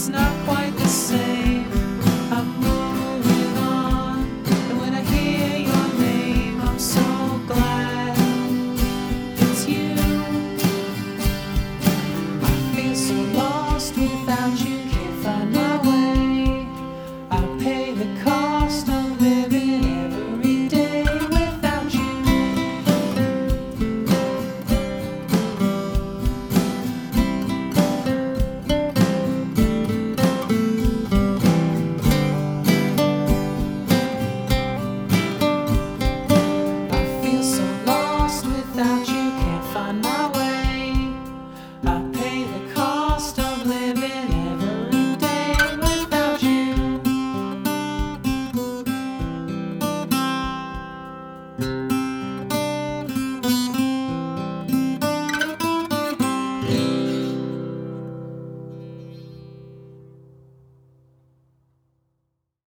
it's not song. so